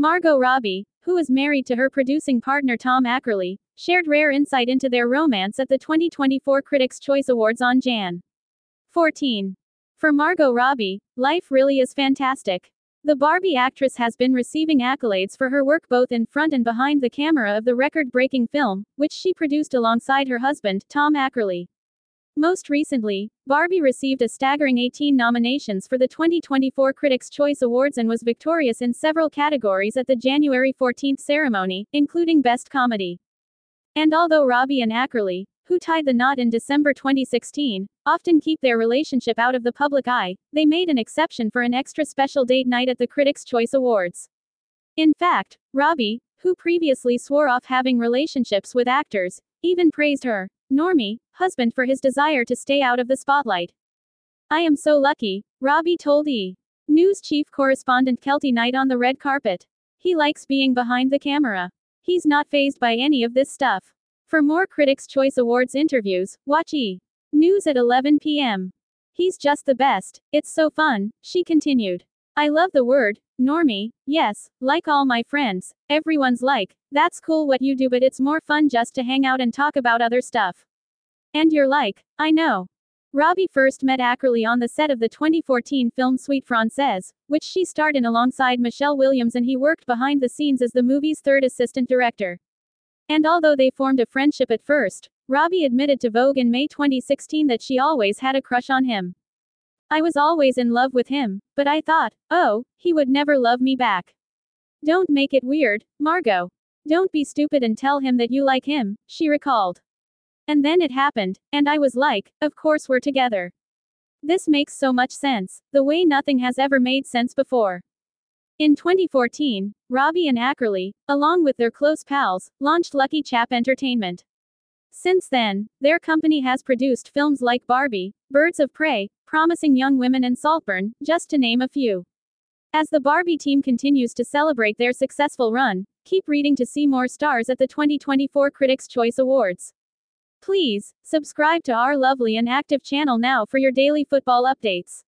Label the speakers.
Speaker 1: Margot Robbie, who is married to her producing partner Tom Ackerley, shared rare insight into their romance at the 2024 Critics' Choice Awards on Jan. 14. For Margot Robbie, life really is fantastic. The Barbie actress has been receiving accolades for her work both in front and behind the camera of the record breaking film, which she produced alongside her husband, Tom Ackerley. Most recently, Barbie received a staggering 18 nominations for the 2024 Critics' Choice Awards and was victorious in several categories at the January 14 ceremony, including Best Comedy. And although Robbie and Ackerley, who tied the knot in December 2016, often keep their relationship out of the public eye, they made an exception for an extra special date night at the Critics' Choice Awards. In fact, Robbie, who previously swore off having relationships with actors, even praised her, Normie, husband for his desire to stay out of the spotlight. I am so lucky, Robbie told E! News chief correspondent Keltie Knight on the red carpet. He likes being behind the camera. He's not phased by any of this stuff. For more Critics' Choice Awards interviews, watch E! News at 11 p.m. He's just the best, it's so fun, she continued. I love the word, normie, yes, like all my friends, everyone's like, that's cool what you do, but it's more fun just to hang out and talk about other stuff. And you're like, I know. Robbie first met Ackerley on the set of the 2014 film Suite Francaise, which she starred in alongside Michelle Williams, and he worked behind the scenes as the movie's third assistant director. And although they formed a friendship at first, Robbie admitted to Vogue in May 2016 that she always had a crush on him. I was always in love with him, but I thought, oh, he would never love me back. Don't make it weird, Margot. Don't be stupid and tell him that you like him, she recalled. And then it happened, and I was like, of course we're together. This makes so much sense, the way nothing has ever made sense before. In 2014, Robbie and Ackerley, along with their close pals, launched Lucky Chap Entertainment. Since then, their company has produced films like Barbie, Birds of Prey, Promising Young Women, and Saltburn, just to name a few. As the Barbie team continues to celebrate their successful run, keep reading to see more stars at the 2024 Critics' Choice Awards. Please, subscribe to our lovely and active channel now for your daily football updates.